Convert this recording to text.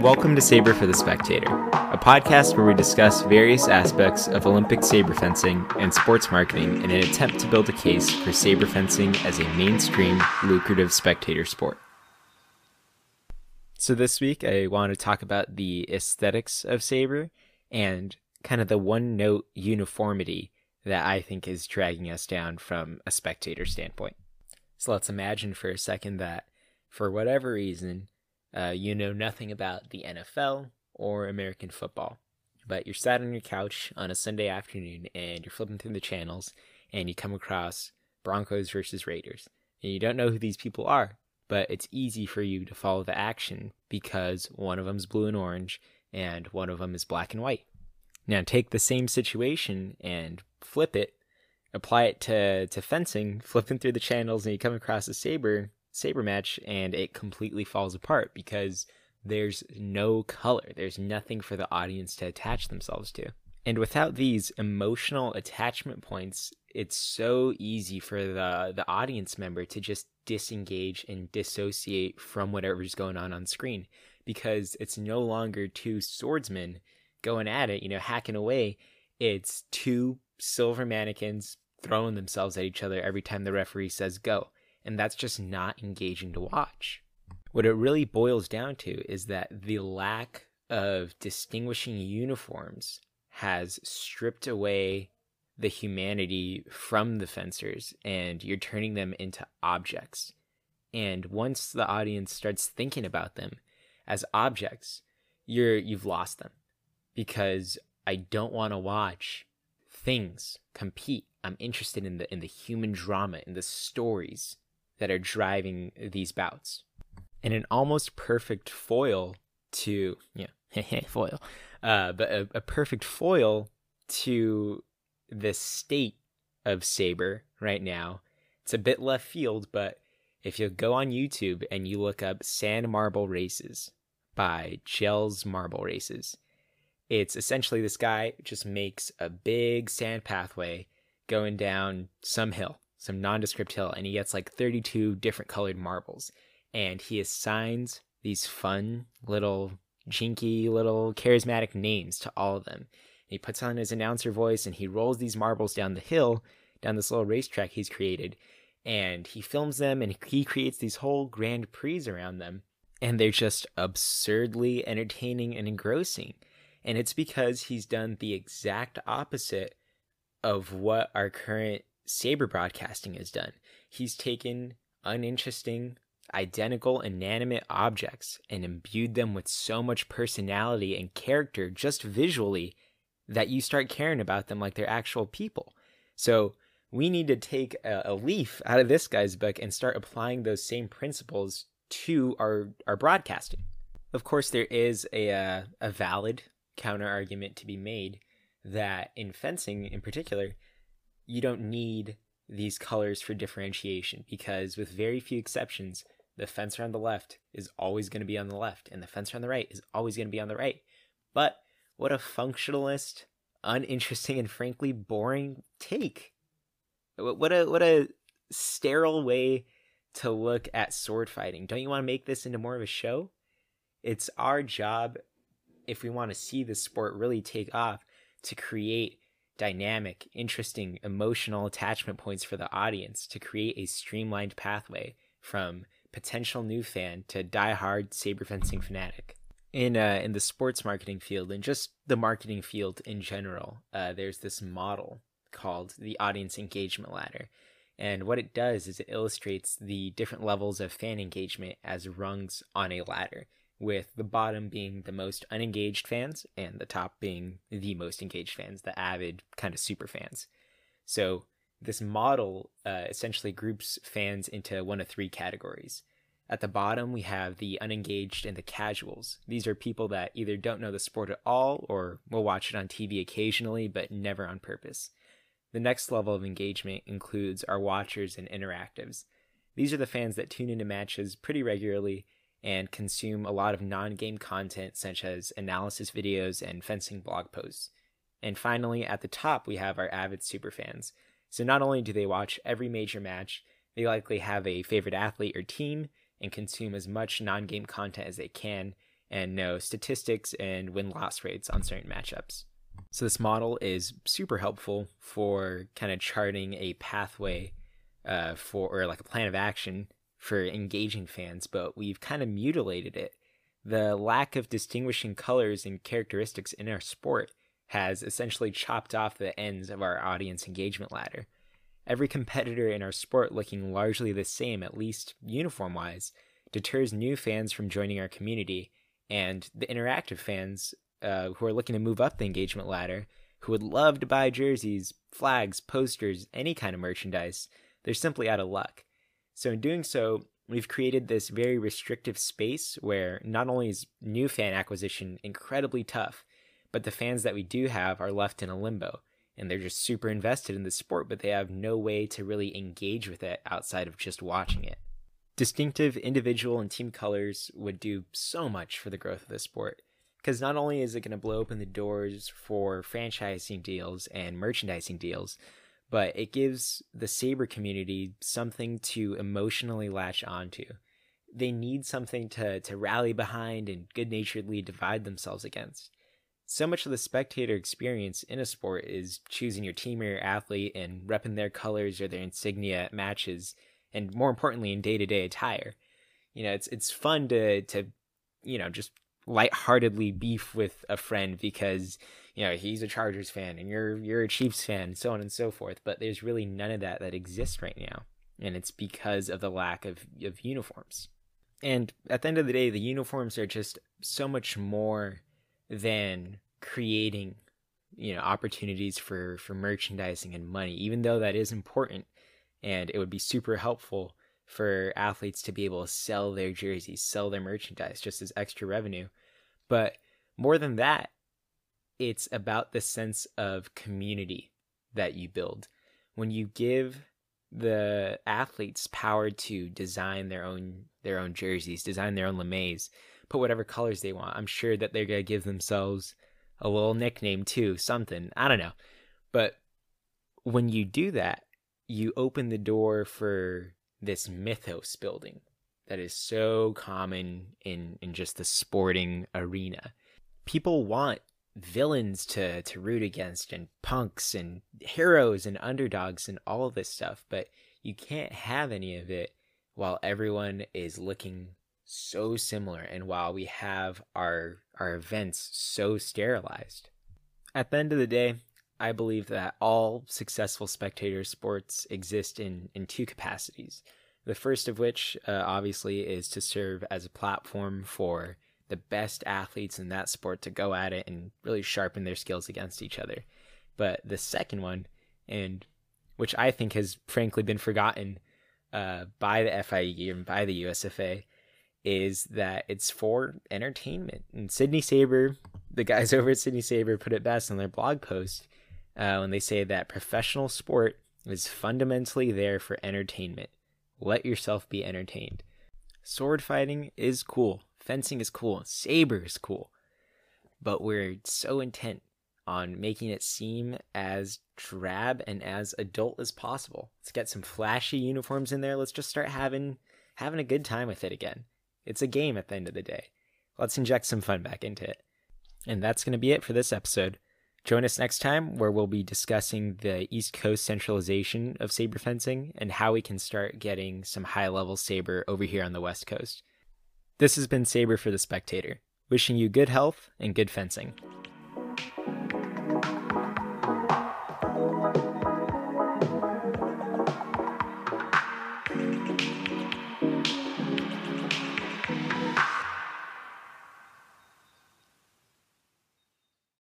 Welcome to Saber for the Spectator, a podcast where we discuss various aspects of Olympic saber fencing and sports marketing in an attempt to build a case for saber fencing as a mainstream, lucrative spectator sport. So, this week I want to talk about the aesthetics of saber and kind of the one note uniformity that I think is dragging us down from a spectator standpoint. So, let's imagine for a second that for whatever reason, uh, you know nothing about the NFL or American football, but you're sat on your couch on a Sunday afternoon and you're flipping through the channels and you come across Broncos versus Raiders. And you don't know who these people are, but it's easy for you to follow the action because one of them's blue and orange and one of them is black and white. Now take the same situation and flip it, apply it to, to fencing, flipping through the channels and you come across a saber saber match and it completely falls apart because there's no color. There's nothing for the audience to attach themselves to. And without these emotional attachment points, it's so easy for the the audience member to just disengage and dissociate from whatever's going on on screen because it's no longer two swordsmen going at it, you know, hacking away. It's two silver mannequins throwing themselves at each other every time the referee says go and that's just not engaging to watch. What it really boils down to is that the lack of distinguishing uniforms has stripped away the humanity from the fencers and you're turning them into objects. And once the audience starts thinking about them as objects, you're you've lost them because I don't want to watch things compete. I'm interested in the in the human drama, in the stories, that are driving these bouts. And an almost perfect foil to, yeah, foil, uh, but a, a perfect foil to the state of Saber right now. It's a bit left field, but if you go on YouTube and you look up Sand Marble Races by Jelle's Marble Races, it's essentially this guy just makes a big sand pathway going down some hill some nondescript hill, and he gets like 32 different colored marbles. And he assigns these fun little jinky little charismatic names to all of them. And he puts on his announcer voice and he rolls these marbles down the hill, down this little racetrack he's created. And he films them and he creates these whole grand prix around them. And they're just absurdly entertaining and engrossing. And it's because he's done the exact opposite of what our current Saber Broadcasting has done. He's taken uninteresting, identical, inanimate objects and imbued them with so much personality and character just visually that you start caring about them like they're actual people. So we need to take a, a leaf out of this guy's book and start applying those same principles to our, our broadcasting. Of course, there is a, uh, a valid counter argument to be made that in fencing in particular, you don't need these colors for differentiation because with very few exceptions, the fencer on the left is always going to be on the left and the fencer on the right is always going to be on the right. But what a functionalist, uninteresting and frankly boring take. What a what a sterile way to look at sword fighting. Don't you want to make this into more of a show? It's our job if we want to see the sport really take off to create dynamic, interesting, emotional attachment points for the audience to create a streamlined pathway from potential new fan to die-hard saber fencing fanatic. In uh, in the sports marketing field and just the marketing field in general, uh, there's this model called the audience engagement ladder. And what it does is it illustrates the different levels of fan engagement as rungs on a ladder with the bottom being the most unengaged fans and the top being the most engaged fans, the avid kind of super fans. So this model uh, essentially groups fans into one of three categories. At the bottom, we have the unengaged and the casuals. These are people that either don't know the sport at all or will watch it on TV occasionally, but never on purpose. The next level of engagement includes our watchers and interactives. These are the fans that tune into matches pretty regularly and consume a lot of non game content such as analysis videos and fencing blog posts. And finally, at the top, we have our avid superfans. So not only do they watch every major match, they likely have a favorite athlete or team, and consume as much non game content as they can and know statistics and win loss rates on certain matchups. So, this model is super helpful for kind of charting a pathway uh, for, or like a plan of action for engaging fans, but we've kind of mutilated it. The lack of distinguishing colors and characteristics in our sport has essentially chopped off the ends of our audience engagement ladder. Every competitor in our sport looking largely the same, at least uniform wise, deters new fans from joining our community, and the interactive fans uh, who are looking to move up the engagement ladder, who would love to buy jerseys, flags, posters, any kind of merchandise, they're simply out of luck. So, in doing so, we've created this very restrictive space where not only is new fan acquisition incredibly tough, but the fans that we do have are left in a limbo and they're just super invested in the sport, but they have no way to really engage with it outside of just watching it. Distinctive individual and team colors would do so much for the growth of the sport because not only is it going to blow open the doors for franchising deals and merchandising deals, but it gives the Saber community something to emotionally latch onto. They need something to, to rally behind and good naturedly divide themselves against so much of the spectator experience in a sport is choosing your team or your athlete and repping their colors or their insignia at matches, and more importantly, in day to day attire. You know, it's it's fun to to you know just lightheartedly beef with a friend because you know he's a Chargers fan and you're you're a Chiefs fan, so on and so forth. But there's really none of that that exists right now, and it's because of the lack of of uniforms. And at the end of the day, the uniforms are just so much more than creating you know opportunities for for merchandising and money even though that is important and it would be super helpful for athletes to be able to sell their jerseys sell their merchandise just as extra revenue but more than that it's about the sense of community that you build when you give the athletes power to design their own their own jerseys design their own lamés put whatever colors they want. I'm sure that they're gonna give themselves a little nickname too, something. I don't know. But when you do that, you open the door for this mythos building that is so common in in just the sporting arena. People want villains to to root against and punks and heroes and underdogs and all of this stuff, but you can't have any of it while everyone is looking so similar and while we have our our events so sterilized. At the end of the day, I believe that all successful spectator sports exist in in two capacities. The first of which uh, obviously is to serve as a platform for the best athletes in that sport to go at it and really sharpen their skills against each other. But the second one, and which I think has frankly been forgotten uh, by the FIE and by the USFA, is that it's for entertainment. And Sydney Saber, the guys over at Sydney Saber, put it best on their blog post uh, when they say that professional sport is fundamentally there for entertainment. Let yourself be entertained. Sword fighting is cool, fencing is cool, saber is cool, but we're so intent on making it seem as drab and as adult as possible. Let's get some flashy uniforms in there. Let's just start having having a good time with it again. It's a game at the end of the day. Let's inject some fun back into it. And that's going to be it for this episode. Join us next time where we'll be discussing the East Coast centralization of saber fencing and how we can start getting some high level saber over here on the West Coast. This has been Saber for the Spectator, wishing you good health and good fencing.